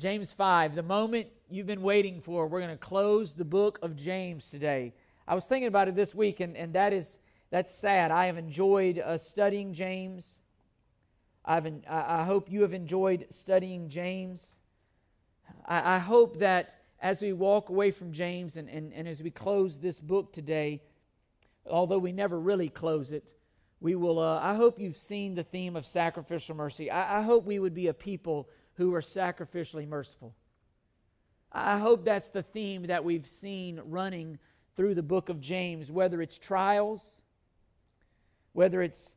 James 5, the moment you've been waiting for. We're going to close the book of James today. I was thinking about it this week, and, and that is that's sad. I have enjoyed uh, studying James. I've en- I, hope you have enjoyed studying James. I, I hope that as we walk away from James and, and, and as we close this book today, although we never really close it, we will. Uh, I hope you've seen the theme of sacrificial mercy. I, I hope we would be a people who are sacrificially merciful. I hope that's the theme that we've seen running through the book of James, whether it's trials, whether it's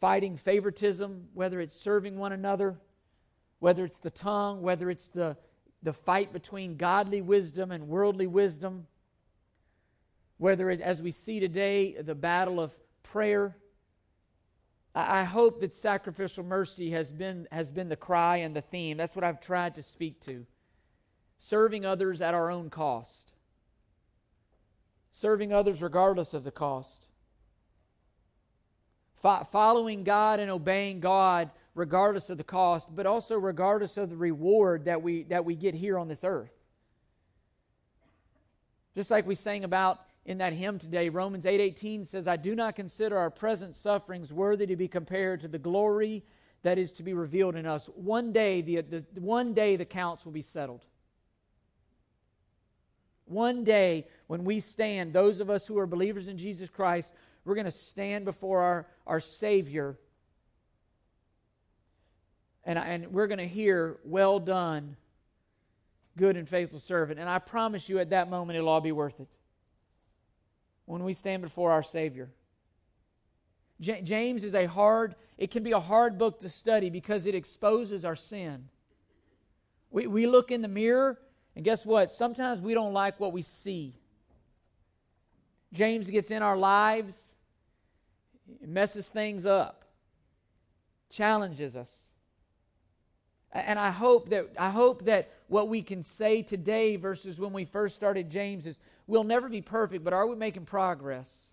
fighting favoritism, whether it's serving one another, whether it's the tongue, whether it's the, the fight between godly wisdom and worldly wisdom, whether as we see today, the battle of prayer. I hope that sacrificial mercy has been, has been the cry and the theme. That's what I've tried to speak to. Serving others at our own cost, serving others regardless of the cost, Fo- following God and obeying God regardless of the cost, but also regardless of the reward that we, that we get here on this earth. Just like we sang about in that hymn today romans 8.18 says i do not consider our present sufferings worthy to be compared to the glory that is to be revealed in us. One day the, the one day the counts will be settled. One day when we stand those of us who are believers in jesus christ we're going to stand before our, our savior. And, and we're going to hear well done good and faithful servant. And i promise you at that moment it'll all be worth it when we stand before our Savior. J- James is a hard, it can be a hard book to study because it exposes our sin. We, we look in the mirror, and guess what? Sometimes we don't like what we see. James gets in our lives, messes things up, challenges us. And I hope that I hope that what we can say today versus when we first started James is we'll never be perfect, but are we making progress?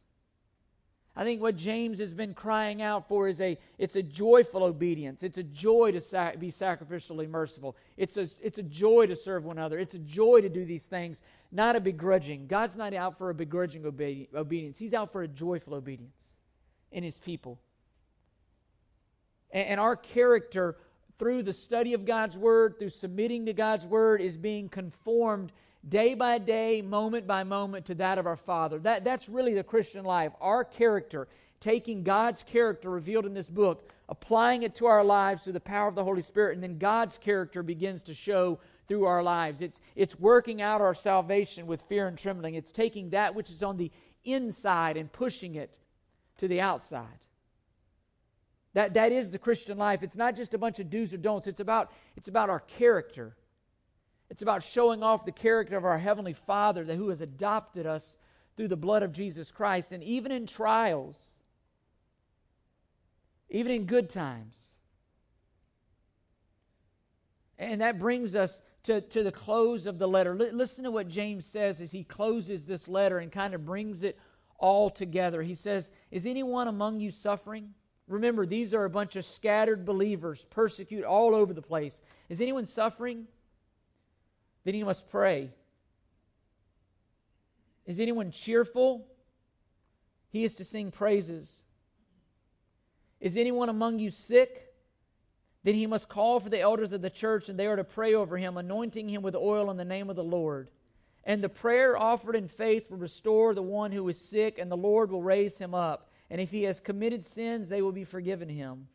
I think what James has been crying out for is a it's a joyful obedience. It's a joy to sac- be sacrificially merciful. It's a it's a joy to serve one another. It's a joy to do these things, not a begrudging. God's not out for a begrudging obe- obedience. He's out for a joyful obedience in his people. And, and our character through the study of God's word, through submitting to God's word is being conformed day by day, moment by moment to that of our Father. That, that's really the Christian life. Our character, taking God's character revealed in this book, applying it to our lives through the power of the Holy Spirit, and then God's character begins to show through our lives. It's, it's working out our salvation with fear and trembling. It's taking that which is on the inside and pushing it to the outside. That, that is the Christian life. It's not just a bunch of do's or don'ts. It's about, it's about our character. It's about showing off the character of our Heavenly Father that, who has adopted us through the blood of Jesus Christ. And even in trials, even in good times. And that brings us to, to the close of the letter. L- listen to what James says as he closes this letter and kind of brings it all together. He says, Is anyone among you suffering? Remember, these are a bunch of scattered believers, persecuted all over the place. Is anyone suffering? then he must pray. Is anyone cheerful? He is to sing praises. Is anyone among you sick? Then he must call for the elders of the church, and they are to pray over him, anointing him with oil in the name of the Lord. And the prayer offered in faith will restore the one who is sick, and the Lord will raise him up. And if he has committed sins, they will be forgiven him.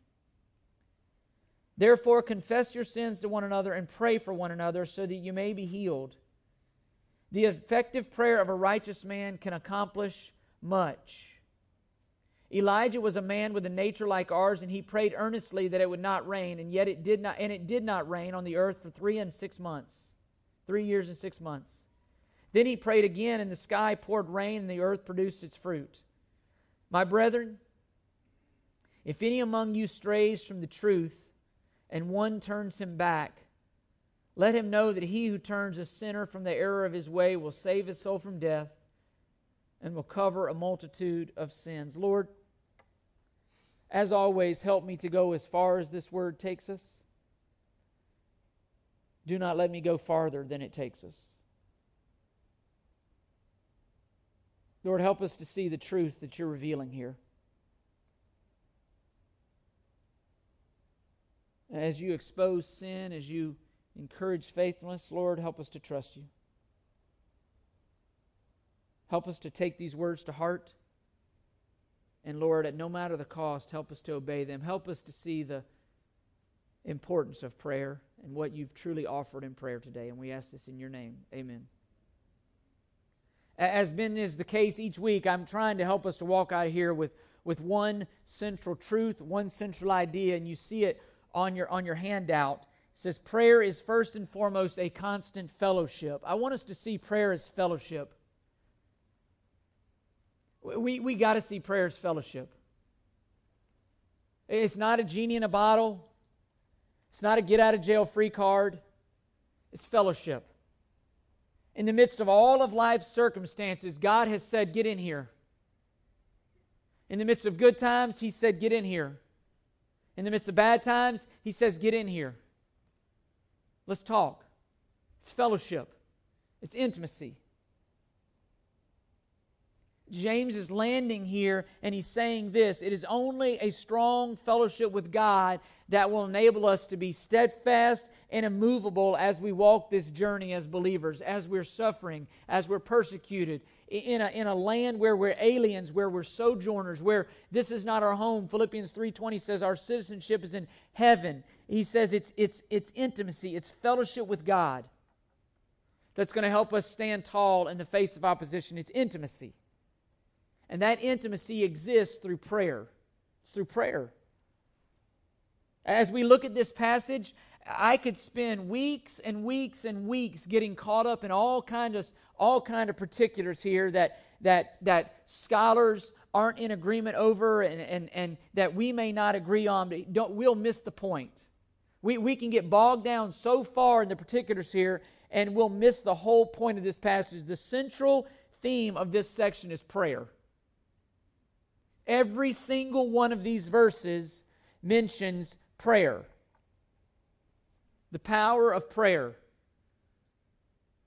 Therefore, confess your sins to one another and pray for one another so that you may be healed. The effective prayer of a righteous man can accomplish much. Elijah was a man with a nature like ours, and he prayed earnestly that it would not rain, and yet it did not, and it did not rain on the earth for three and six months. Three years and six months. Then he prayed again, and the sky poured rain, and the earth produced its fruit. My brethren, if any among you strays from the truth, and one turns him back. Let him know that he who turns a sinner from the error of his way will save his soul from death and will cover a multitude of sins. Lord, as always, help me to go as far as this word takes us. Do not let me go farther than it takes us. Lord, help us to see the truth that you're revealing here. As you expose sin, as you encourage faithfulness, Lord, help us to trust you. Help us to take these words to heart. And Lord, at no matter the cost, help us to obey them. Help us to see the importance of prayer and what you've truly offered in prayer today. And we ask this in your name. Amen. As been is the case each week, I'm trying to help us to walk out of here with, with one central truth, one central idea, and you see it on your on your handout. It says prayer is first and foremost a constant fellowship. I want us to see prayer as fellowship. We, we got to see prayer as fellowship. It's not a genie in a bottle. It's not a get out of jail free card. It's fellowship. In the midst of all of life's circumstances, God has said, Get in here. In the midst of good times, He said, Get in here. In the midst of bad times, He says, Get in here. Let's talk. It's fellowship, it's intimacy. James is landing here and he's saying this it is only a strong fellowship with God that will enable us to be steadfast and immovable as we walk this journey as believers, as we're suffering, as we're persecuted, in a, in a land where we're aliens, where we're sojourners, where this is not our home. Philippians 3.20 says our citizenship is in heaven. He says it's, it's, it's intimacy, it's fellowship with God that's going to help us stand tall in the face of opposition. It's intimacy. And that intimacy exists through prayer. It's through prayer. As we look at this passage, I could spend weeks and weeks and weeks getting caught up in all kind of all kind of particulars here that that that scholars aren't in agreement over and, and, and that we may not agree on, but don't, we'll miss the point. We, we can get bogged down so far in the particulars here, and we'll miss the whole point of this passage. The central theme of this section is prayer. Every single one of these verses mentions prayer. The power of prayer.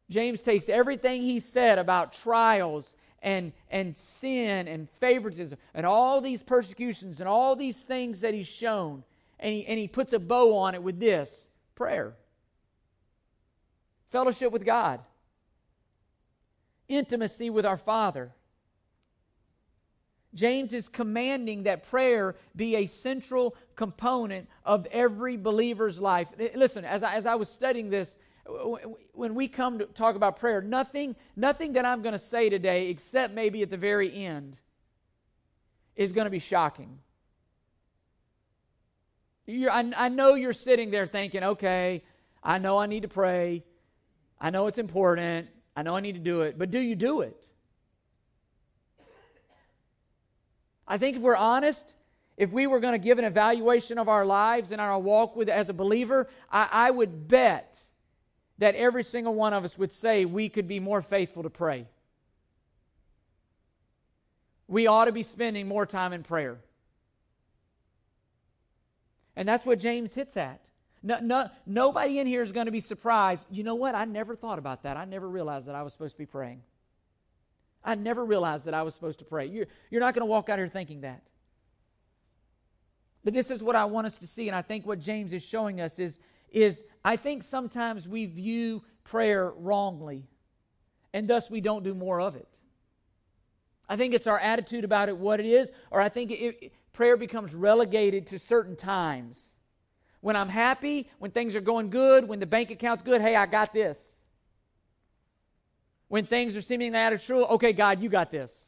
James takes everything he said about trials and, and sin and favoritism and all these persecutions and all these things that he's shown, and he, and he puts a bow on it with this prayer. Fellowship with God, intimacy with our Father, James is commanding that prayer be a central component of every believer's life. Listen, as I, as I was studying this, when we come to talk about prayer, nothing, nothing that I'm going to say today, except maybe at the very end, is going to be shocking. I, I know you're sitting there thinking, okay, I know I need to pray. I know it's important. I know I need to do it. But do you do it? I think if we're honest, if we were going to give an evaluation of our lives and our walk with as a believer, I, I would bet that every single one of us would say we could be more faithful to pray. We ought to be spending more time in prayer. And that's what James hits at. No, no, nobody in here is going to be surprised. You know what? I never thought about that. I never realized that I was supposed to be praying. I never realized that I was supposed to pray. You're, you're not going to walk out here thinking that. But this is what I want us to see, and I think what James is showing us is, is I think sometimes we view prayer wrongly, and thus we don't do more of it. I think it's our attitude about it, what it is, or I think it, it, prayer becomes relegated to certain times. When I'm happy, when things are going good, when the bank account's good, hey, I got this. When things are seemingly out of true, okay, God, you got this.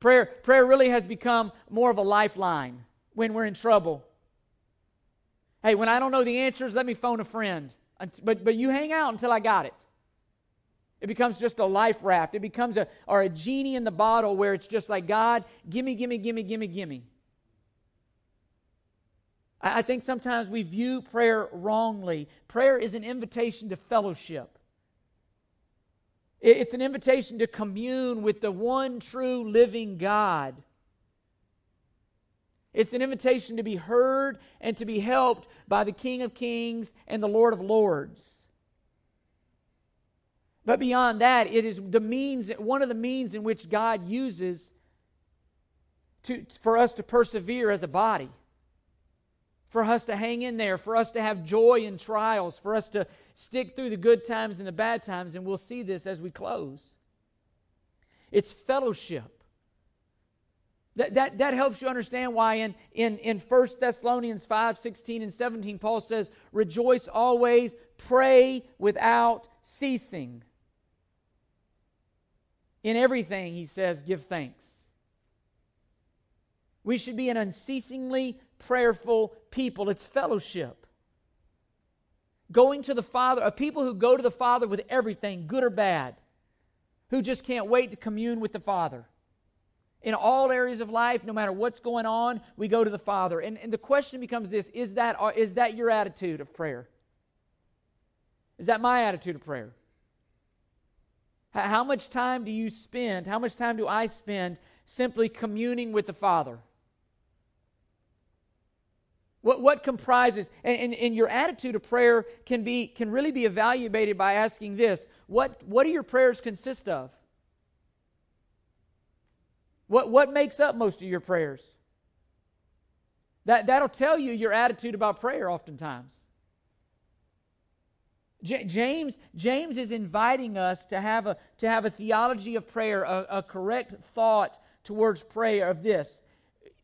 Prayer, prayer really has become more of a lifeline when we're in trouble. Hey, when I don't know the answers, let me phone a friend. But, but you hang out until I got it. It becomes just a life raft. It becomes a, or a genie in the bottle where it's just like, God, gimme, gimme, gimme, gimme, gimme. I, I think sometimes we view prayer wrongly. Prayer is an invitation to fellowship. It's an invitation to commune with the one true living God. It's an invitation to be heard and to be helped by the King of Kings and the Lord of Lords. But beyond that, it is the means, one of the means in which God uses to, for us to persevere as a body, for us to hang in there, for us to have joy in trials, for us to stick through the good times and the bad times, and we'll see this as we close. It's fellowship. That, that, that helps you understand why in, in, in 1 Thessalonians 5 16 and 17, Paul says, Rejoice always, pray without ceasing. In everything, he says, give thanks. We should be an unceasingly prayerful people. It's fellowship. Going to the Father, a people who go to the Father with everything, good or bad, who just can't wait to commune with the Father. In all areas of life, no matter what's going on, we go to the Father. And, and the question becomes this is that, uh, is that your attitude of prayer? Is that my attitude of prayer? How much time do you spend, how much time do I spend simply communing with the Father? What, what comprises, and, and, and, your attitude of prayer can, be, can really be evaluated by asking this what, what do your prayers consist of? What, what makes up most of your prayers? That, that'll tell you your attitude about prayer oftentimes. J- James, James is inviting us to have a, to have a theology of prayer, a, a correct thought towards prayer of this.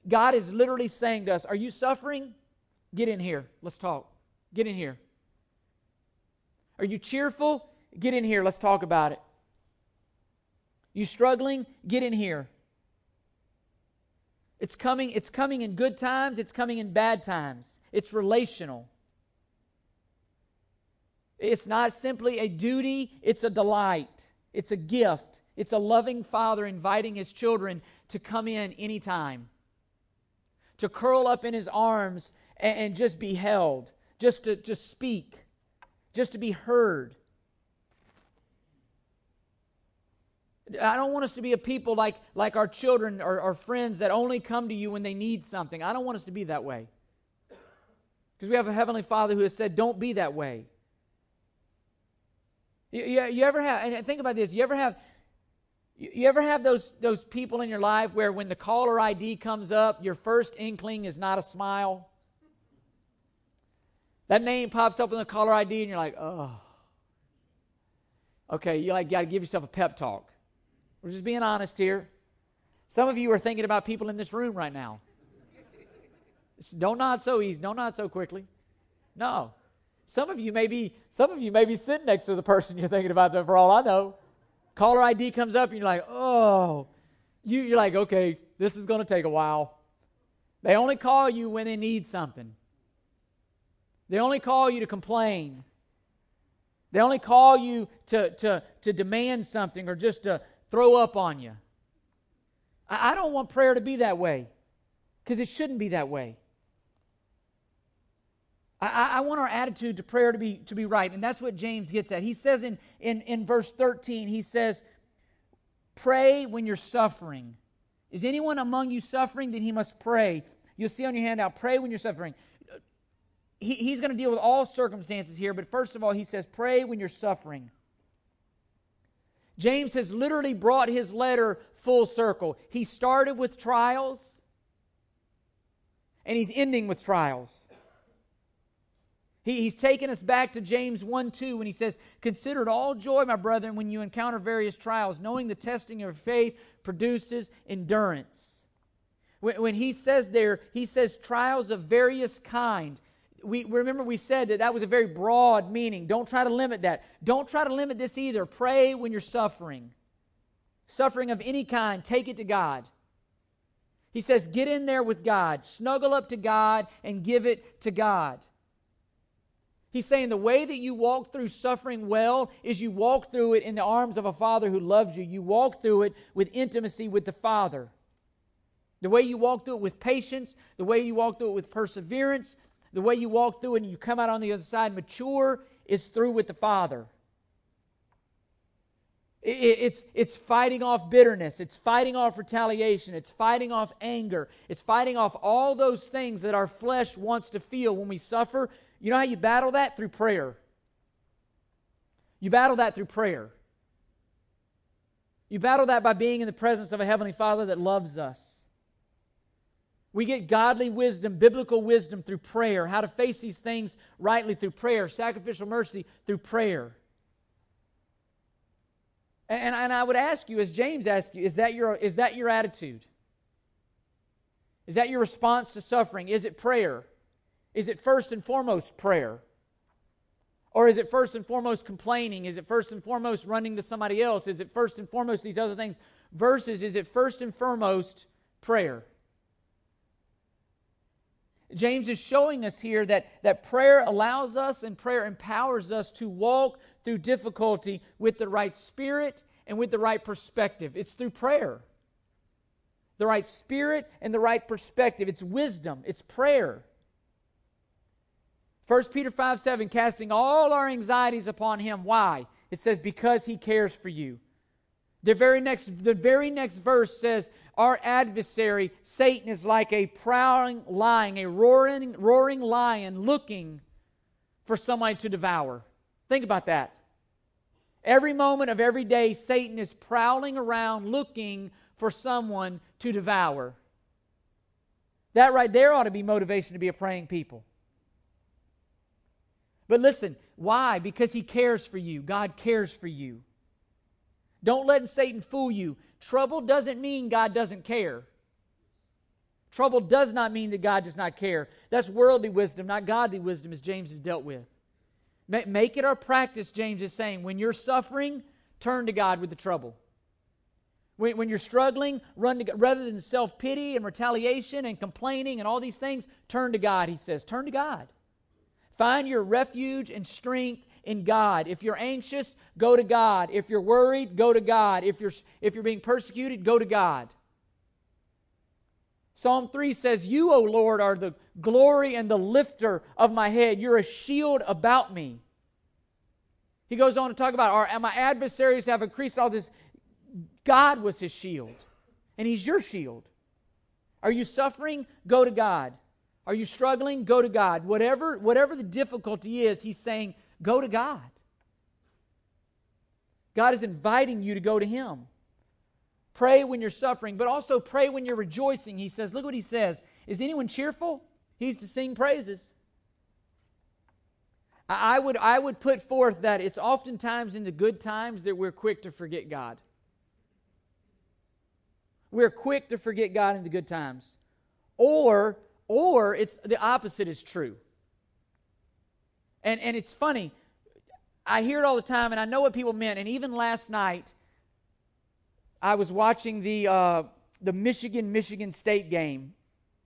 God is literally saying to us, Are you suffering? Get in here. Let's talk. Get in here. Are you cheerful? Get in here. Let's talk about it. You struggling? Get in here. It's coming, it's coming in good times, it's coming in bad times. It's relational. It's not simply a duty, it's a delight. It's a gift. It's a loving father inviting his children to come in anytime, to curl up in his arms and, and just be held, just to just speak, just to be heard. I don't want us to be a people like, like our children or our friends that only come to you when they need something. I don't want us to be that way. Because we have a Heavenly Father who has said, don't be that way. You, you, you ever have, and think about this, you ever have, you, you ever have those, those people in your life where when the caller ID comes up, your first inkling is not a smile? That name pops up in the caller ID and you're like, oh. Okay, you like got to give yourself a pep talk. We're just being honest here. Some of you are thinking about people in this room right now. Don't nod so easy. Don't nod so quickly. No. Some of you may be some of you may be sitting next to the person you're thinking about them for all I know. Caller ID comes up and you're like, oh, you, you're like, okay, this is to take a while. They only call you when they need something. They only call you to complain. They only call you to, to, to demand something or just to throw up on you. I, I don't want prayer to be that way because it shouldn't be that way. I, I, want our attitude to prayer to be, to be right. And that's what James gets at. He says in, in, in verse 13, he says, Pray when you're suffering. Is anyone among you suffering? Then he must pray. You'll see on your handout, pray when you're suffering. He, he's going to deal with all circumstances here, but first of all, he says, Pray when you're suffering. James has literally brought his letter full circle. He started with trials, and he's ending with trials. He, he's taken us back to James 1 2 when he says, Consider it all joy, my brethren, when you encounter various trials, knowing the testing of faith produces endurance. When, when he says there, he says trials of various kind. We remember we said that that was a very broad meaning. Don't try to limit that. Don't try to limit this either. Pray when you're suffering. Suffering of any kind, take it to God. He says, get in there with God, snuggle up to God, and give it to God. He's saying the way that you walk through suffering well is you walk through it in the arms of a Father who loves you. You walk through it with intimacy with the Father. The way you walk through it with patience, the way you walk through it with perseverance, the way you walk through it and you come out on the other side mature is through with the Father. It's, it's fighting off bitterness. It's fighting off retaliation. It's fighting off anger. It's fighting off all those things that our flesh wants to feel when we suffer. You know how you battle that? Through prayer. You battle that through prayer. You battle that by being in the presence of a Heavenly Father that loves us. We get godly wisdom, biblical wisdom through prayer, how to face these things rightly through prayer, sacrificial mercy through prayer. And, and I would ask you, as James asked you, is that, your, is that your attitude? Is that your response to suffering? Is it prayer? Is it first and foremost prayer? Or is it first and foremost complaining? Is it first and foremost running to somebody else? Is it first and foremost these other things? Versus, is it first and foremost prayer? James is showing us here that, that prayer allows us and prayer empowers us to walk through difficulty with the right spirit and with the right perspective. It's through prayer. The right spirit and the right perspective. It's wisdom, it's prayer. 1 Peter 5 7, casting all our anxieties upon him. Why? It says, because he cares for you. The very next, the very next verse says, Our adversary, Satan, is like a prowling lion, a roaring, roaring lion looking for somebody to devour. Think about that. Every moment of every day, Satan is prowling around looking for someone to devour. That right there ought to be motivation to be a praying people. But listen, why? Because he cares for you. God cares for you. Don't let Satan fool you. Trouble doesn't mean God doesn't care. Trouble does not mean that God does not care. That's worldly wisdom, not godly wisdom, as James has dealt with. Make it our practice, James is saying. When you're suffering, turn to God with the trouble. When, when you're struggling, run to, rather than self pity and retaliation and complaining and all these things, turn to God, he says. Turn to God. Find your refuge and strength in God. If you're anxious, go to God. If you're worried, go to God. If you're, if you're being persecuted, go to God. Psalm 3 says, You, O Lord, are the glory and the lifter of my head. You're a shield about me. He goes on to talk about, our, my adversaries have increased all this. God was his shield, and he's your shield. Are you suffering? Go to God. Are you struggling? Go to God. Whatever, whatever the difficulty is, he's saying, Go to God. God is inviting you to go to Him. Pray when you're suffering, but also pray when you're rejoicing. He says, Look what He says. Is anyone cheerful? He's to sing praises. I would, I would put forth that it's oftentimes in the good times that we're quick to forget God. We're quick to forget God in the good times. Or, or it's the opposite is true. And, and it's funny. I hear it all the time, and I know what people meant. And even last night, I was watching the, uh, the Michigan Michigan State game.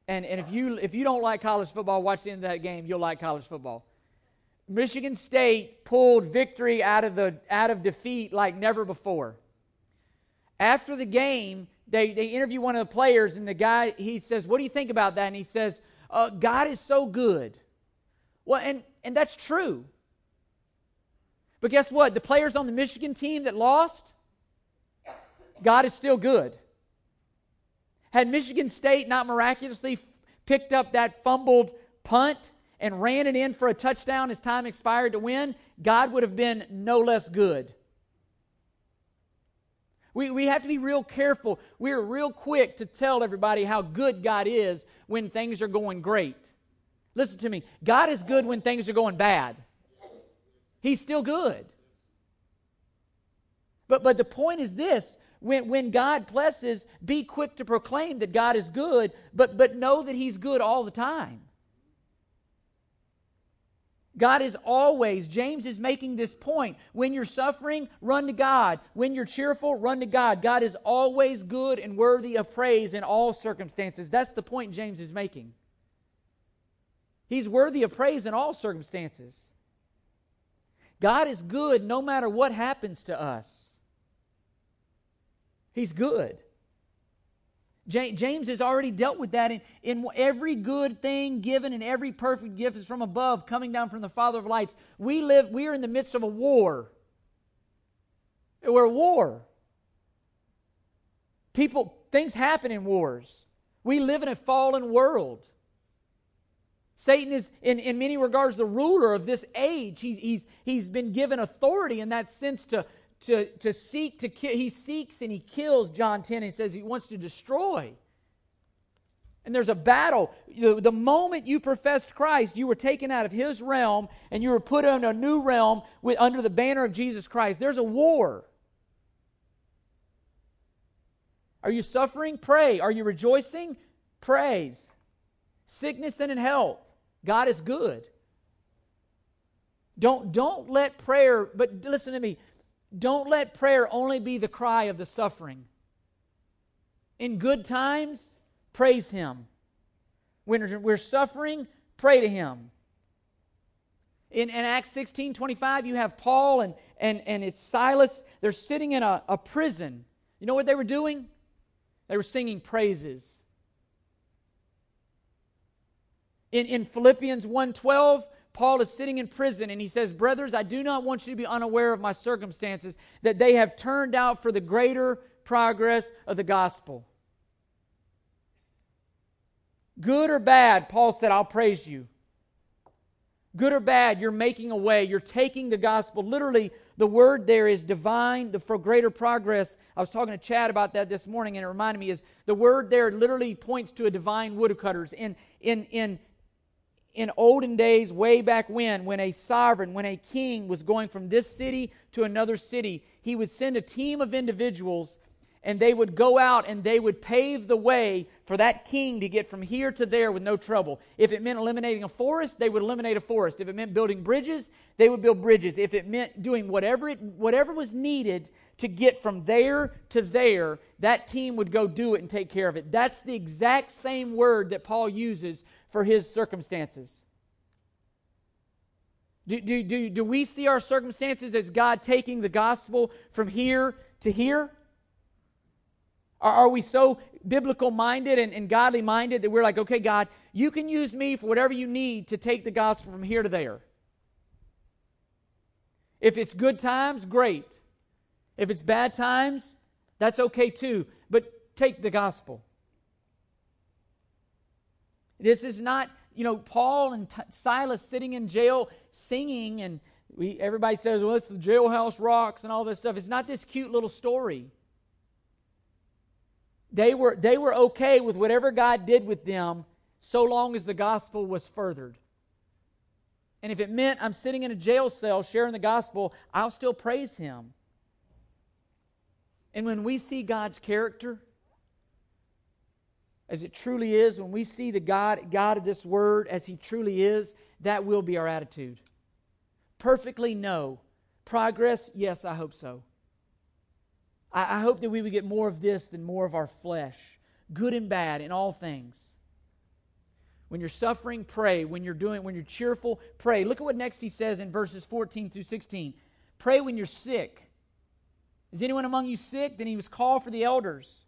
And, and if, you, if you don't like college football, watch the end of that game. You'll like college football. Michigan State pulled victory out of, the, out of defeat like never before. After the game, they, they interview one of the players, and the guy, he says, What do you think about that? And he says, uh, God is so good. Well, and, and that's true. But guess what? The players on the Michigan team that lost, God is still good. Had Michigan State not miraculously picked up that fumbled punt and ran it in for a touchdown as time expired to win, God would have been no less good. We, we have to be real careful. We're real quick to tell everybody how good God is when things are going great. Listen to me. God is good when things are going bad. He's still good. But, but the point is this when, when God blesses, be quick to proclaim that God is good, but, but know that He's good all the time. God is always, James is making this point. When you're suffering, run to God. When you're cheerful, run to God. God is always good and worthy of praise in all circumstances. That's the point James is making. He's worthy of praise in all circumstances. God is good no matter what happens to us. He's good. James has already dealt with that in, in every good thing given and every perfect gift is from above, coming down from the Father of lights. We live, we are in the midst of a war. We're at war. People, things happen in wars. We live in a fallen world. Satan is, in, in many regards, the ruler of this age. He's, he's, he's been given authority in that sense to, to, to seek to kill. He seeks and he kills, John 10, he says he wants to destroy. And there's a battle. The moment you professed Christ, you were taken out of his realm and you were put in a new realm with, under the banner of Jesus Christ. There's a war. Are you suffering? Pray. Are you rejoicing? Praise. Sickness and in health. God is good. Don't, don't let prayer, but listen to me, don't let prayer only be the cry of the suffering. In good times, praise Him. When we're suffering, pray to Him. In, in Acts 16 25, you have Paul and, and, and it's Silas. They're sitting in a, a prison. You know what they were doing? They were singing praises. In, in Philippians 1:12, Paul is sitting in prison and he says, Brothers, I do not want you to be unaware of my circumstances, that they have turned out for the greater progress of the gospel. Good or bad, Paul said, I'll praise you. Good or bad, you're making a way. You're taking the gospel. Literally, the word there is divine, the for greater progress. I was talking to Chad about that this morning, and it reminded me is the word there literally points to a divine woodcutters. In in in in olden days, way back when, when a sovereign, when a king was going from this city to another city, he would send a team of individuals and they would go out and they would pave the way for that king to get from here to there with no trouble. If it meant eliminating a forest, they would eliminate a forest. If it meant building bridges, they would build bridges. If it meant doing whatever it, whatever was needed to get from there to there, that team would go do it and take care of it. That's the exact same word that Paul uses for his circumstances. Do, do, do, do we see our circumstances as God taking the gospel from here to here? Are, are we so biblical minded and, and godly minded that we're like, okay, God, you can use me for whatever you need to take the gospel from here to there? If it's good times, great. If it's bad times, that's okay too. But take the gospel. This is not, you know, Paul and T- Silas sitting in jail singing, and we, everybody says, well, it's the jailhouse rocks and all this stuff. It's not this cute little story. They were, they were okay with whatever God did with them so long as the gospel was furthered. And if it meant I'm sitting in a jail cell sharing the gospel, I'll still praise Him. And when we see God's character, as it truly is, when we see the God, God of this word as He truly is, that will be our attitude. Perfectly no. Progress, yes, I hope so. I, I hope that we would get more of this than more of our flesh, good and bad in all things. When you're suffering, pray. When you're doing, when you're cheerful, pray. Look at what next he says in verses 14 through 16. Pray when you're sick. Is anyone among you sick? Then he was called for the elders.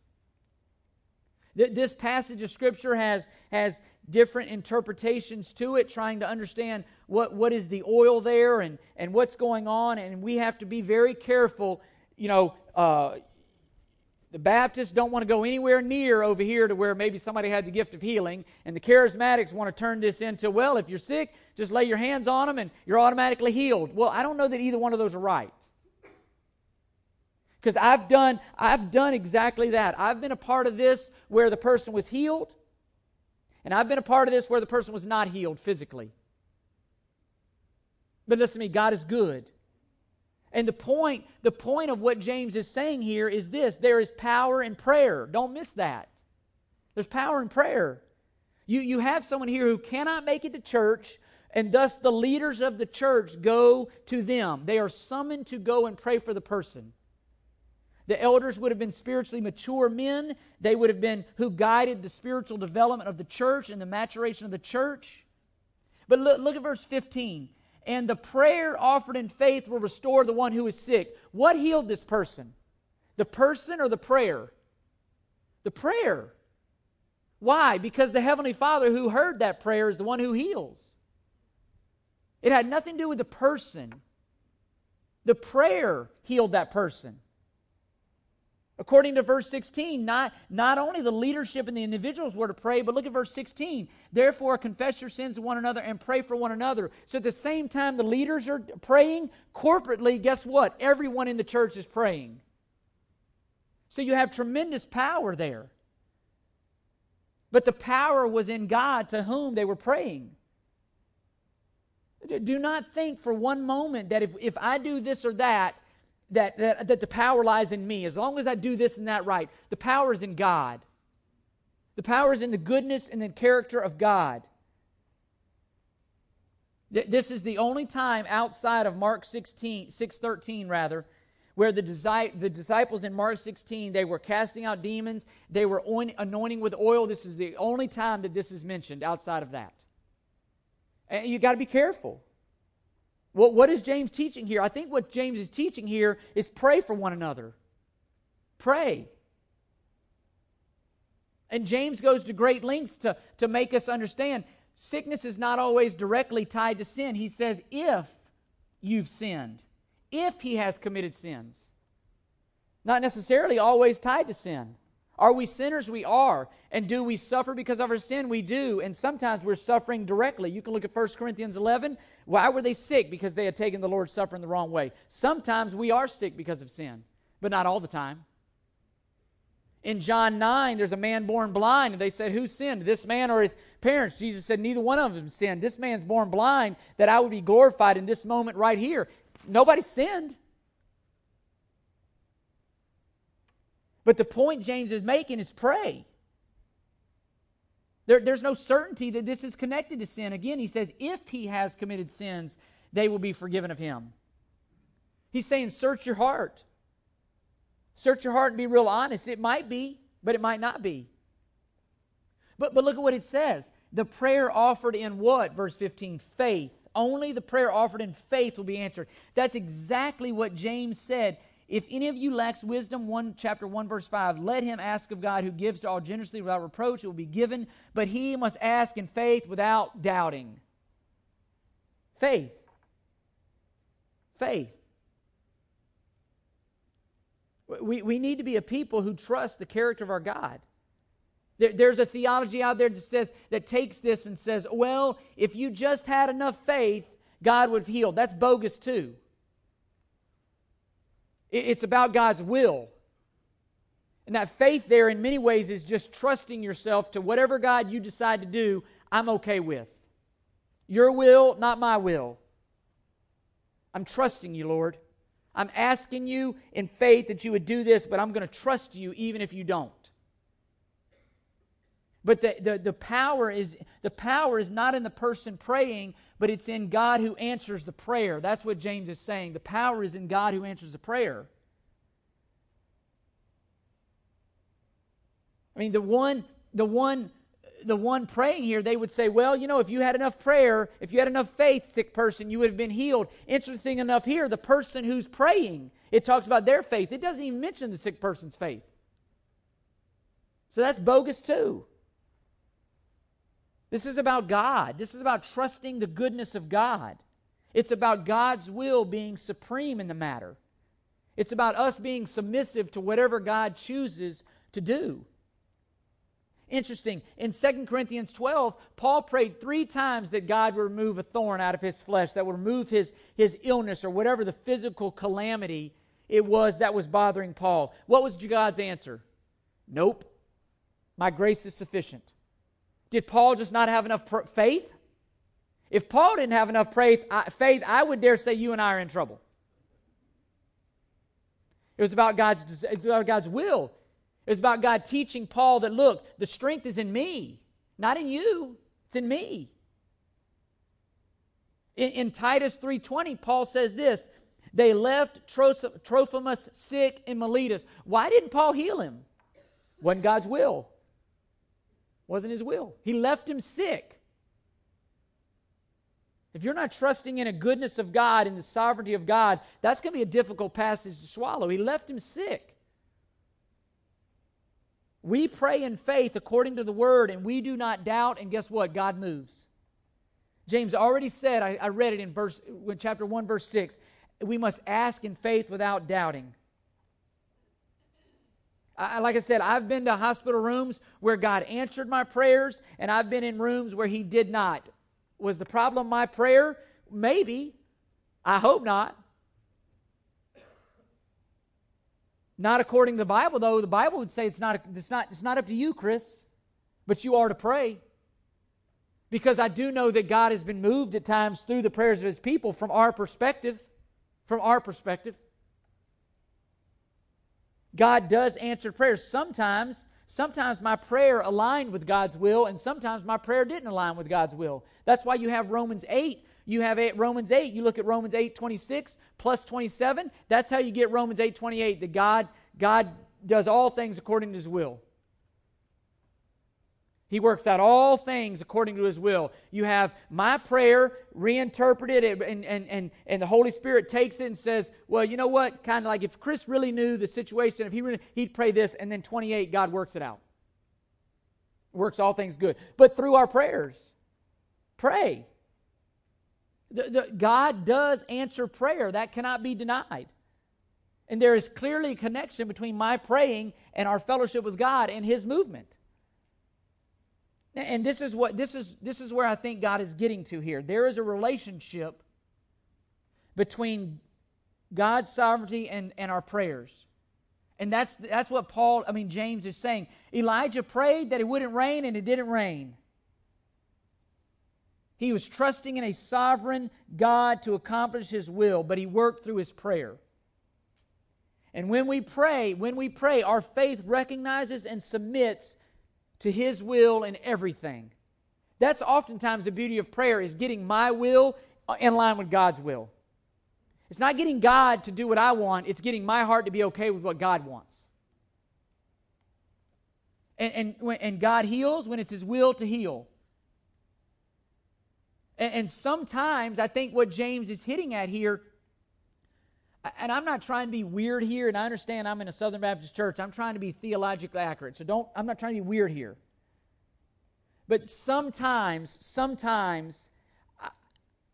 This passage of Scripture has, has different interpretations to it, trying to understand what, what is the oil there and, and what's going on. And we have to be very careful you know, uh, the Baptists don't want to go anywhere near over here to where maybe somebody had the gift of healing, and the charismatics want to turn this into, well, if you're sick, just lay your hands on them and you're automatically healed. Well, I don't know that either one of those are right. Because I've done, I've done exactly that. I've been a part of this where the person was healed, and I've been a part of this where the person was not healed physically. But listen to me, God is good. And the point, the point of what James is saying here is this there is power in prayer. Don't miss that. There's power in prayer. You, you have someone here who cannot make it to church, and thus the leaders of the church go to them. They are summoned to go and pray for the person. The elders would have been spiritually mature men. They would have been who guided the spiritual development of the church and the maturation of the church. But look, look at verse 15 and the prayer offered in faith will restore the one who is sick. What healed this person? The person or the prayer? The prayer. Why? Because the Heavenly Father who heard that prayer is the one who heals. It had nothing to do with the person. The prayer healed that person. According to verse 16, not, not only the leadership and the individuals were to pray, but look at verse 16. Therefore, confess your sins to one another and pray for one another. So at the same time the leaders are praying, corporately, guess what? Everyone in the church is praying. So you have tremendous power there. But the power was in God to whom they were praying. Do not think for one moment that if, if I do this or that, that, that, that the power lies in me. As long as I do this and that right, the power is in God. The power is in the goodness and the character of God. This is the only time outside of Mark 16, 613 rather, where the, the disciples in Mark 16, they were casting out demons, they were anointing with oil. This is the only time that this is mentioned outside of that. And you got to be careful. What, what is James teaching here? I think what James is teaching here is pray for one another. Pray. And James goes to great lengths to, to make us understand sickness is not always directly tied to sin. He says, if you've sinned, if he has committed sins, not necessarily always tied to sin. Are we sinners? We are. And do we suffer because of our sin? We do. And sometimes we're suffering directly. You can look at 1 Corinthians 11. Why were they sick? Because they had taken the Lord's Supper in the wrong way. Sometimes we are sick because of sin, but not all the time. In John 9, there's a man born blind, and they said, Who sinned, this man or his parents? Jesus said, Neither one of them sinned. This man's born blind, that I would be glorified in this moment right here. Nobody sinned. But the point James is making is pray. There, there's no certainty that this is connected to sin. Again, he says, if he has committed sins, they will be forgiven of him. He's saying, search your heart. Search your heart and be real honest. It might be, but it might not be. But, but look at what it says. The prayer offered in what? Verse 15 faith. Only the prayer offered in faith will be answered. That's exactly what James said if any of you lacks wisdom, 1 chapter 1 verse 5, let him ask of God who gives to all generously without reproach, it will be given, but he must ask in faith without doubting. Faith. Faith. We, we need to be a people who trust the character of our God. There, there's a theology out there that says that takes this and says, well, if you just had enough faith, God would have healed. That's bogus too. It's about God's will. And that faith there, in many ways, is just trusting yourself to whatever God you decide to do, I'm okay with. Your will, not my will. I'm trusting you, Lord. I'm asking you in faith that you would do this, but I'm going to trust you even if you don't. But the, the, the, power is, the power is not in the person praying, but it's in God who answers the prayer. That's what James is saying. The power is in God who answers the prayer. I mean, the one, the one, the one praying here, they would say, well, you know, if you had enough prayer, if you had enough faith, sick person, you would have been healed. Interesting enough here, the person who's praying, it talks about their faith. It doesn't even mention the sick person's faith. So that's bogus too. This is about God. This is about trusting the goodness of God. It's about God's will being supreme in the matter. It's about us being submissive to whatever God chooses to do. Interesting. In 2 Corinthians 12, Paul prayed three times that God would remove a thorn out of his flesh, that would remove his, his illness or whatever the physical calamity it was that was bothering Paul. What was God's answer? Nope. My grace is sufficient. Did Paul just not have enough pr- faith? If Paul didn't have enough faith, I, faith, I would dare say you and I are in trouble. It was about God's, about God's will. It was about God teaching Paul that, look, the strength is in me, not in you. It's in me. In, in Titus 3.20, Paul says this, they left Trophimus sick in Miletus. Why didn't Paul heal him? Wasn't God's will. Wasn't his will. He left him sick. If you're not trusting in a goodness of God and the sovereignty of God, that's going to be a difficult passage to swallow. He left him sick. We pray in faith according to the word, and we do not doubt, and guess what? God moves. James already said, I, I read it in verse chapter 1, verse 6. We must ask in faith without doubting. I, like I said, I've been to hospital rooms where God answered my prayers, and I've been in rooms where He did not. Was the problem my prayer? Maybe. I hope not. Not according to the Bible, though. The Bible would say it's not, it's not, it's not up to you, Chris, but you are to pray. Because I do know that God has been moved at times through the prayers of His people from our perspective. From our perspective. God does answer prayers. Sometimes, sometimes my prayer aligned with God's will, and sometimes my prayer didn't align with God's will. That's why you have Romans 8. You have eight, Romans 8. You look at Romans 8, 26 plus 27. That's how you get Romans 8, 28, that God, God does all things according to his will. He works out all things according to his will. You have my prayer reinterpreted, and, and, and, and the Holy Spirit takes it and says, Well, you know what? Kind of like if Chris really knew the situation, if he really, he'd pray this, and then 28, God works it out. Works all things good. But through our prayers, pray. The, the, God does answer prayer. That cannot be denied. And there is clearly a connection between my praying and our fellowship with God and His movement. And this is what this is this is where I think God is getting to here. There is a relationship between God's sovereignty and, and our prayers. And that's that's what Paul, I mean James is saying. Elijah prayed that it wouldn't rain and it didn't rain. He was trusting in a sovereign God to accomplish his will, but he worked through his prayer. And when we pray, when we pray, our faith recognizes and submits to his will in everything. That's oftentimes the beauty of prayer is getting my will in line with God's will. It's not getting God to do what I want, it's getting my heart to be okay with what God wants. And, and, and God heals when it's his will to heal. And, and sometimes I think what James is hitting at here and I'm not trying to be weird here, and I understand I'm in a Southern Baptist church. I'm trying to be theologically accurate. So don't, I'm not trying to be weird here. But sometimes, sometimes,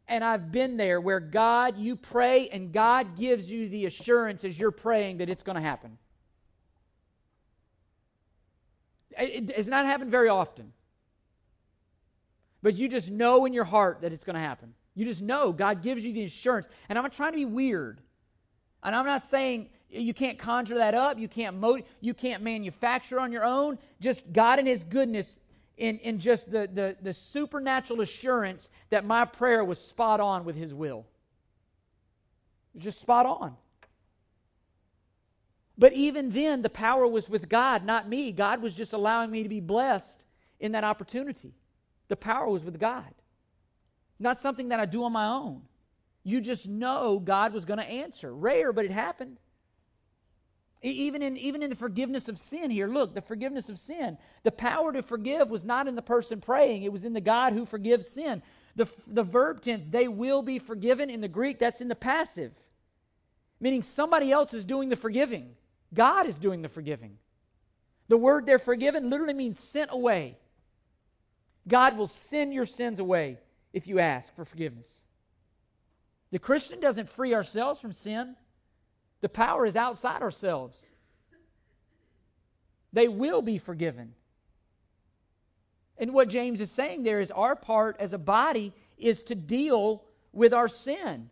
and I've been there where God, you pray and God gives you the assurance as you're praying that it's going to happen. It, it's not happened very often. But you just know in your heart that it's going to happen. You just know God gives you the assurance. And I'm not trying to be weird. And I'm not saying you can't conjure that up, you can't mo- you can't manufacture on your own. Just God and His goodness in, in just the, the, the supernatural assurance that my prayer was spot on with His will. Just spot on. But even then, the power was with God, not me. God was just allowing me to be blessed in that opportunity. The power was with God, not something that I do on my own. You just know God was going to answer. Rare, but it happened. Even in, even in the forgiveness of sin here, look, the forgiveness of sin. The power to forgive was not in the person praying, it was in the God who forgives sin. The, the verb tense, they will be forgiven, in the Greek, that's in the passive, meaning somebody else is doing the forgiving. God is doing the forgiving. The word they're forgiven literally means sent away. God will send your sins away if you ask for forgiveness. The Christian doesn't free ourselves from sin, the power is outside ourselves. They will be forgiven. And what James is saying there is our part as a body is to deal with our sin.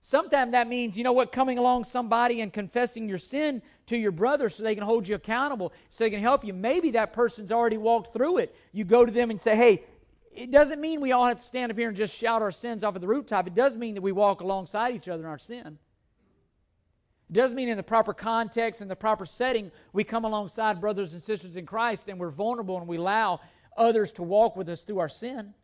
Sometimes that means, you know what, coming along somebody and confessing your sin to your brother so they can hold you accountable, so they can help you. Maybe that person's already walked through it. You go to them and say, hey, it doesn't mean we all have to stand up here and just shout our sins off of the rooftop. It does mean that we walk alongside each other in our sin. It does mean in the proper context and the proper setting, we come alongside brothers and sisters in Christ and we're vulnerable and we allow others to walk with us through our sin.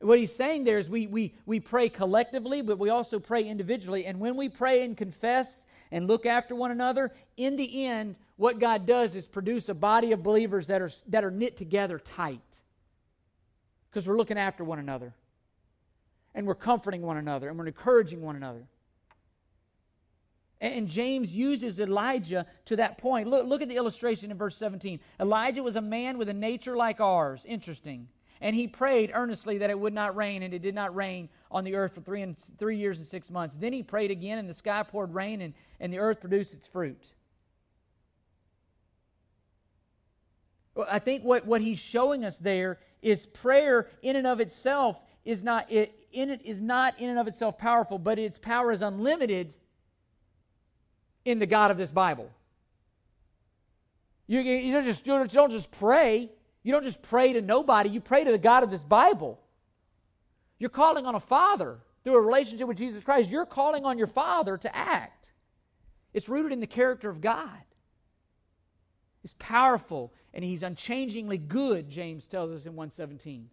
What he's saying there is we, we, we pray collectively, but we also pray individually. And when we pray and confess and look after one another, in the end, what God does is produce a body of believers that are, that are knit together tight. Because we're looking after one another. And we're comforting one another. And we're encouraging one another. And, James uses Elijah to that point. Look, look at the illustration in verse 17. Elijah was a man with a nature like ours. Interesting. And he prayed earnestly that it would not rain, and it did not rain on the earth for three, and, three years and six months. Then he prayed again, and the sky poured rain, and, and the earth produced its fruit. Well, I think what, what he's showing us there is prayer in and of itself is not it, in it is not in and of itself powerful, but its power is unlimited in the God of this Bible. You, you, don't just, you don't just pray. You don't just pray to nobody. You pray to the God of this Bible. You're calling on a father through a relationship with Jesus Christ. You're calling on your father to act. It's rooted in the character of God. He's powerful and he's unchangingly good, James tells us in 117.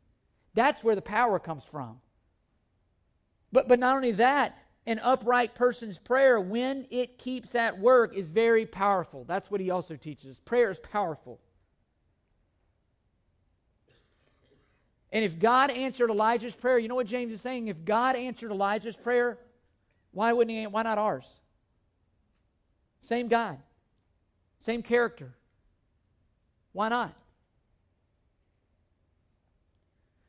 That's where the power comes from. But, but not only that, an upright person's prayer, when it keeps at work, is very powerful. That's what he also teaches. Prayer is powerful. And if God answered Elijah's prayer, you know what James is saying? If God answered Elijah's prayer, why wouldn't he? Why not ours? Same God, same character. Why not?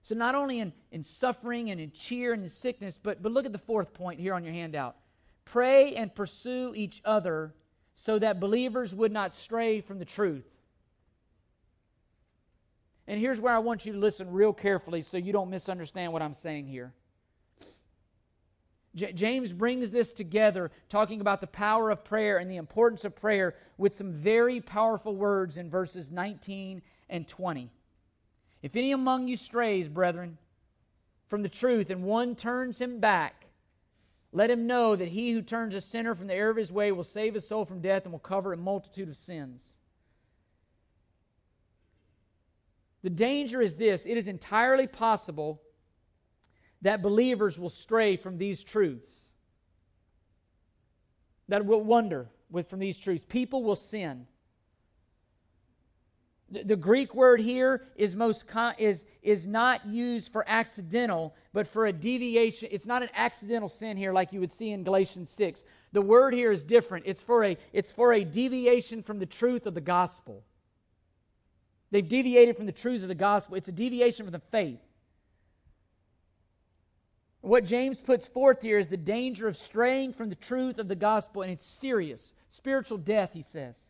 So, not only in, in suffering and in cheer and in sickness, but, but look at the fourth point here on your handout. Pray and pursue each other so that believers would not stray from the truth. And here's where I want you to listen real carefully so you don't misunderstand what I'm saying here. J- James brings this together, talking about the power of prayer and the importance of prayer, with some very powerful words in verses 19 and 20. If any among you strays, brethren, from the truth, and one turns him back, let him know that he who turns a sinner from the error of his way will save his soul from death and will cover a multitude of sins. The danger is this it is entirely possible that believers will stray from these truths, that will wander with, from these truths. People will sin. The, Greek word here is most con- is is not used for accidental, but for a deviation. It's not an accidental sin here like you would see in Galatians 6. The word here is different. It's for a it's for a deviation from the truth of the gospel. They've deviated from the truths of the gospel. It's a deviation from the faith. What James puts forth here is the danger of straying from the truth of the gospel, and it's serious. Spiritual death, he says.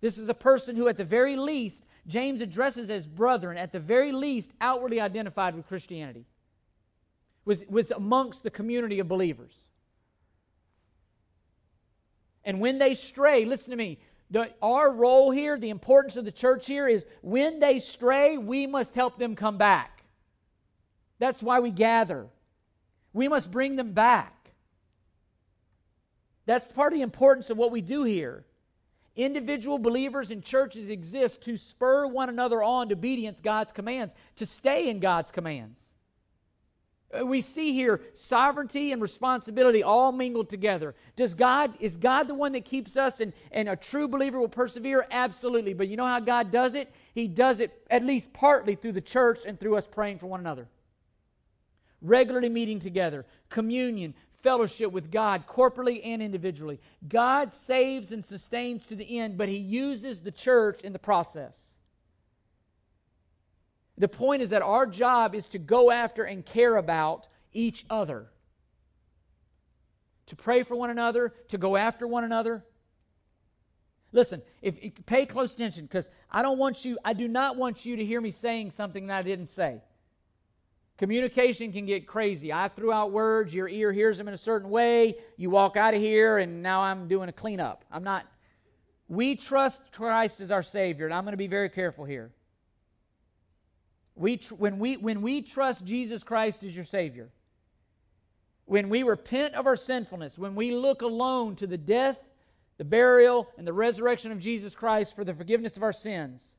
This is a person who, at the very least, James addresses as brethren, at the very least, outwardly identified with Christianity, was, was amongst the community of believers. And when they stray, listen to me, the, our role here, the importance of the church here is when they stray, we must help them come back. That's why we gather. We must bring them back. That's part of the importance of what we do here. Individual believers and churches exist to spur one another on to obedience God's commands, to stay in God's commands. Uh, we see here sovereignty and responsibility all mingled together. Does God is God the one that keeps us and, and a true believer will persevere? Absolutely. But you know how God does it? He does it at least partly through the church and through us praying for one another. Regularly meeting together, communion, fellowship with God corporately and individually. God saves and sustains to the end, but He uses the church in the process. The point is that our job is to go after and care about each other, to pray for one another, to go after one another. Listen, if, pay close attention because I don't want you, I do not want you to hear me saying something that I didn't say. Communication can get crazy. I threw out words, your ear hears them in a certain way, you walk out of here, and now I'm doing a cleanup. I'm not. We trust Christ as our Savior, and I'm going to be very careful here. We tr- when, we, when we trust Jesus Christ as your Savior, when we repent of our sinfulness, when we look alone to the death, the burial, and the resurrection of Jesus Christ for the forgiveness of our sins,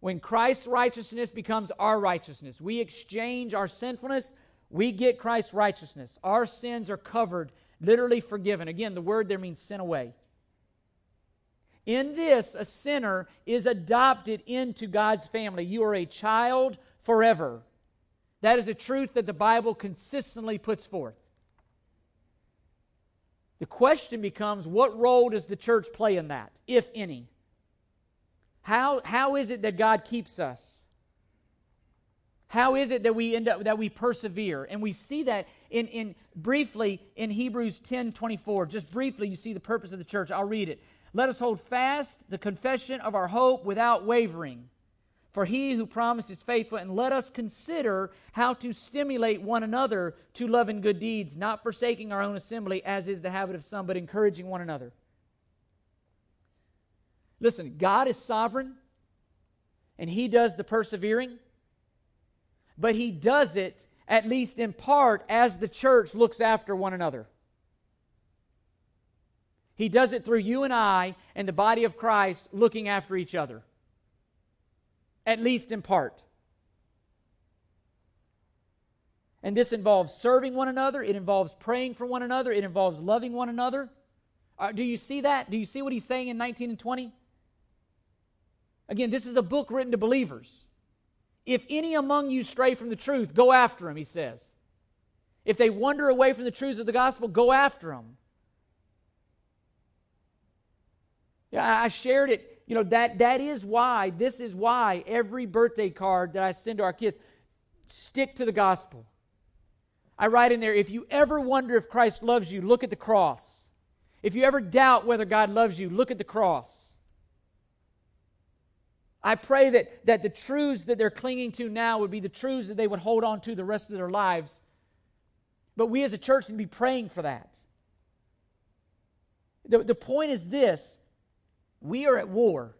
when Christ's righteousness becomes our righteousness, we exchange our sinfulness, we get Christ's righteousness. Our sins are covered, literally forgiven. Again, the word there means sin away. In this, a sinner is adopted into God's family. You are a child forever. That is a truth that the Bible consistently puts forth. The question becomes what role does the church play in that, if any? How, how is it that God keeps us? How is it that we end up that we persevere? And we see that in, in briefly in Hebrews 10 24. Just briefly, you see the purpose of the church. I'll read it. Let us hold fast the confession of our hope without wavering. For he who promises is faithful, and let us consider how to stimulate one another to love and good deeds, not forsaking our own assembly, as is the habit of some, but encouraging one another. Listen, God is sovereign, and he does the persevering, but he does it, at least in part, as the church looks after one another. He does it through you and I and the body of Christ looking after each other at least in part. And this involves serving one another, it involves praying for one another, it involves loving one another. Uh, do you see that? Do you see what he's saying in 19 and 20? Again, this is a book written to believers. If any among you stray from the truth, go after him, he says. If they wander away from the truths of the gospel, go after them. I shared it. You know that that is why this is why every birthday card that i send to our kids stick to the gospel. I write in there if you ever wonder if christ loves you look at the cross. If you ever doubt whether god loves you look at the cross. I pray that that the truths that they're clinging to now would be the truths that they would hold on to the rest of their lives. But we as a church need to be praying for that. The, the point is this we are at war.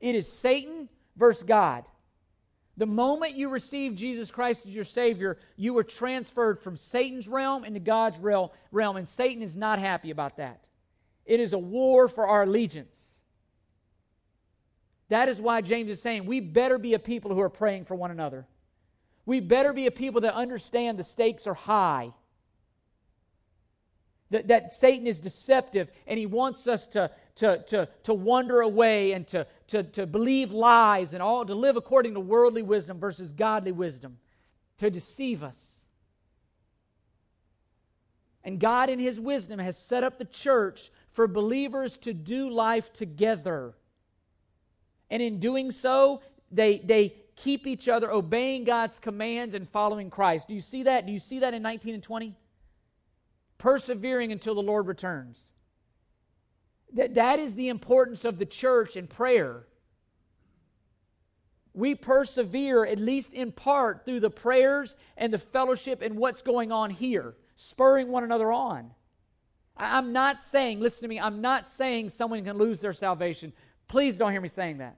It is Satan versus God. The moment you receive Jesus Christ as your Savior, you were transferred from Satan's realm into God's realm, and Satan is not happy about that. It is a war for our allegiance. That is why James is saying we better be a people who are praying for one another. We better be a people that understand the stakes are high that, that Satan is deceptive and he wants us to, to, to, to wander away and to, to, to believe lies and all to live according to worldly wisdom versus godly wisdom, to deceive us. And God, in His wisdom, has set up the church for believers to do life together. And in doing so, they, they keep each other obeying God's commands and following Christ. Do you see that? Do you see that in 19 and 20? Persevering until the Lord returns. That, that is the importance of the church and prayer. We persevere, at least in part, through the prayers and the fellowship and what's going on here, spurring one another on. I'm not saying, listen to me, I'm not saying someone can lose their salvation. Please don't hear me saying that.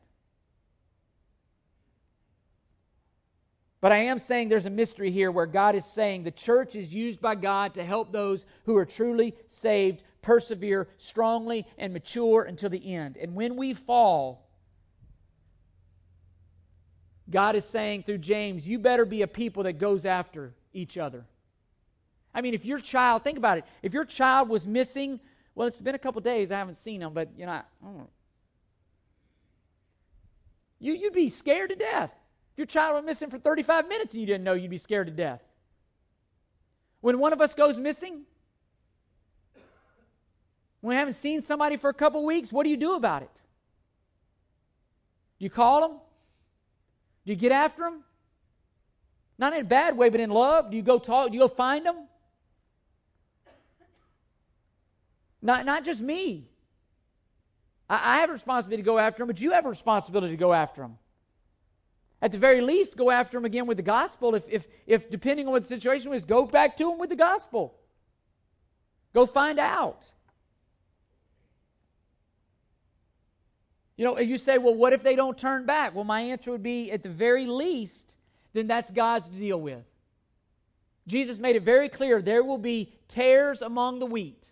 But I am saying there's a mystery here where God is saying the church is used by God to help those who are truly saved persevere strongly and mature until the end. And when we fall, God is saying through James, you better be a people that goes after each other. I mean, if your child, think about it, if your child was missing, well, it's been a couple days, I haven't seen them, but you know, I, I you, you'd be scared to death. If your child went missing for 35 minutes and you didn't know, you'd be scared to death. When one of us goes missing, when we haven't seen somebody for a couple weeks, what do you do about it? Do you call them? Do you get after them? Not in a bad way, but in love. Do you go talk? Do you go find them? Not, not just me. I, I have a responsibility to go after them, but you have a responsibility to go after them. At the very least, go after them again with the gospel. If, if, if depending on what the situation was, go back to them with the gospel. Go find out. You know, you say, well, what if they don't turn back? Well, my answer would be, at the very least, then that's God's to deal with. Jesus made it very clear there will be tares among the wheat.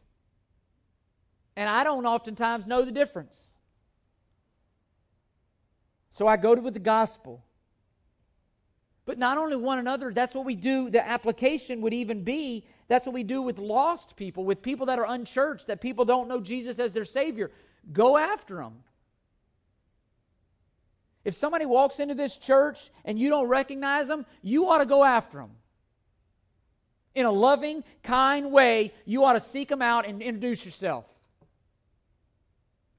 And I don't oftentimes know the difference. So I go to with the gospel but not only one another, that's what we do. The application would even be that's what we do with lost people, with people that are unchurched, that people don't know Jesus as their Savior. Go after them. If somebody walks into this church and you don't recognize them, you ought to go after them. In a loving, kind way, you ought to seek them out and introduce yourself.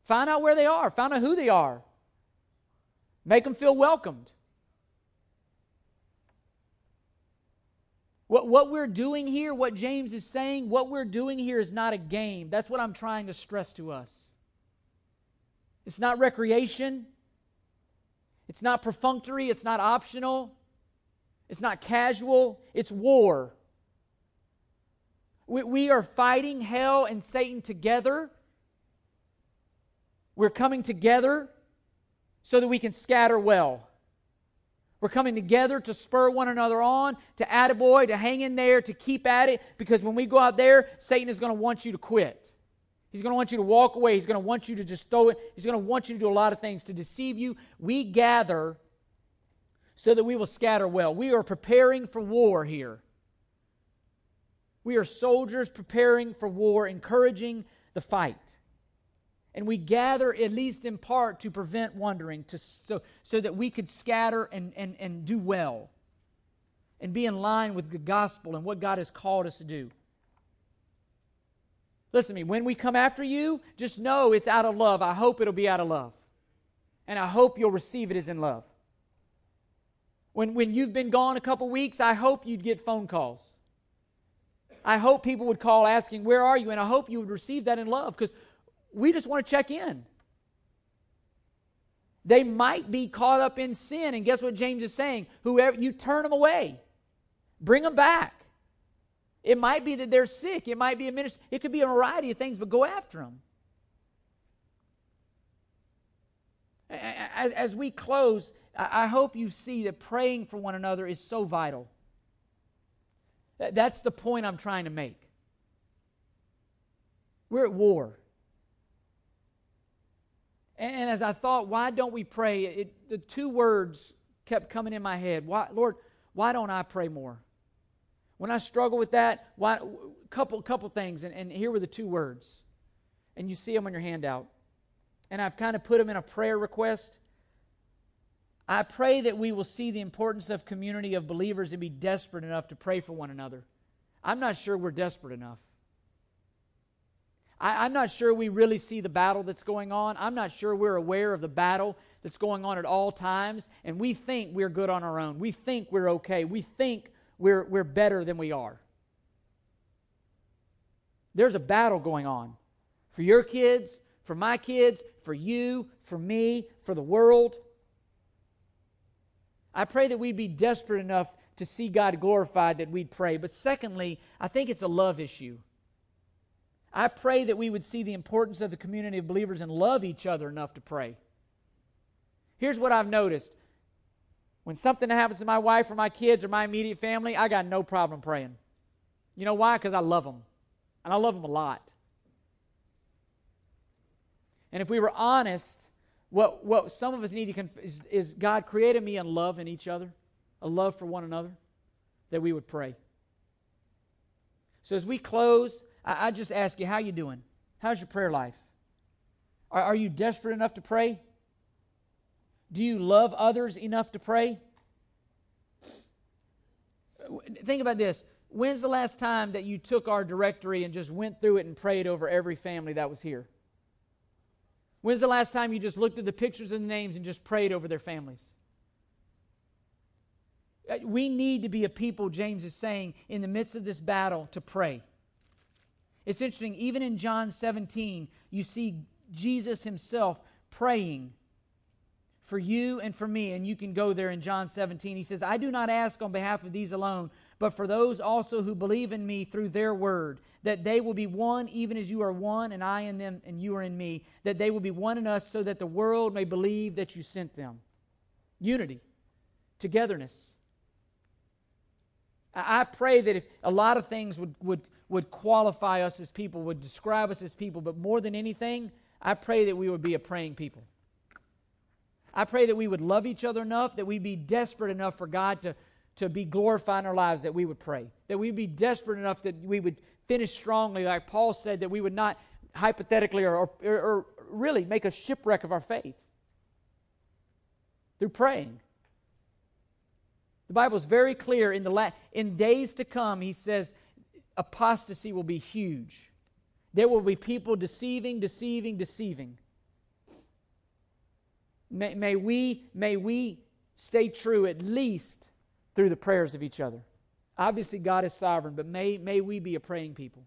Find out where they are, find out who they are. Make them feel welcomed. What, what we're doing here, what James is saying, what we're doing here is not a game. That's what I'm trying to stress to us. It's not recreation. It's not perfunctory. It's not optional. It's not casual. It's war. We, we are fighting hell and Satan together. We're coming together so that we can scatter well. We're coming together to spur one another on, to attaboy, to hang in there, to keep at it, because when we go out there, Satan is going to want you to quit. He's going to want you to walk away. He's going to want you to just throw it. He's going to want you to do a lot of things to deceive you. We gather so that we will scatter well. We are preparing for war here. We are soldiers preparing for war, encouraging the fight. And we gather, at least in part, to prevent wandering, to, so, so that we could scatter and, and, and do well and be in line with the gospel and what God has called us to do. Listen to me, when we come after you, just know it's out of love. I hope it'll be out of love. And I hope you'll receive it as in love. When, when you've been gone a couple weeks, I hope you'd get phone calls. I hope people would call asking, Where are you? And I hope you would receive that in love because we just want to check in. They might be caught up in sin. And guess what James is saying? Whoever you turn them away, bring them back. It might be that they're sick. It might be a ministry. It could be a variety of things, but go after them. As, as we close, I hope you see that praying for one another is so vital. That's the point I'm trying to make. We're at war. And as I thought, why don't we pray? It, the two words kept coming in my head. Why, Lord, why don't I pray more? When I struggle with that, why, couple couple things, and, and here were the two words, and you see them on your handout. And I've kind of put them in a prayer request. I pray that we will see the importance of community of believers and be desperate enough to pray for one another. I'm not sure we're desperate enough. I, am not sure we really see the battle that's going on. I'm not sure we're aware of the battle that's going on at all times. And we think we're good on our own. We think we're okay. We think we're, we're better than we are. There's a battle going on for your kids, for my kids, for you, for me, for the world. I pray that we'd be desperate enough to see God glorified that we'd pray. But secondly, I think it's a love issue. I pray that we would see the importance of the community of believers and love each other enough to pray. Here's what I've noticed when something happens to my wife or my kids or my immediate family, I got no problem praying. You know why? Because I love them. And I love them a lot. And if we were honest, what, what some of us need to conf- is, is God created me in love in each other, a love for one another, that we would pray. So as we close, I, I just ask you, how you doing? How's your prayer life? Are, are you desperate enough to pray? Do you love others enough to pray? Think about this. When's the last time that you took our directory and just went through it and prayed over every family that was here? When's the last time you just looked at the pictures and the names and just prayed over their families? Uh, we need to be a people, James is saying, in the midst of this battle to pray. It's interesting, even in John 17, you see Jesus himself praying for you and for me. And you can go there in John 17. He says, I do not ask on behalf of these alone, but for those also who believe in me through their word, that they will be one, even as you are one, and I in them, and you are in me, that they will be one in us, so that the world may believe that you sent them. Unity, togetherness. I pray that if a lot of things would, would would qualify us as people, would describe us as people, but more than anything, I pray that we would be a praying people. I pray that we would love each other enough, that we'd be desperate enough for God to, to be glorified in our lives, that we would pray. That we'd be desperate enough that we would finish strongly, like Paul said, that we would not hypothetically or, or, or really make a shipwreck of our faith through praying. The Bible is very clear in the la- in days to come. He says apostasy will be huge. There will be people deceiving, deceiving, deceiving. May, may, we, may we stay true at least through the prayers of each other. Obviously, God is sovereign, but may, may we be a praying people.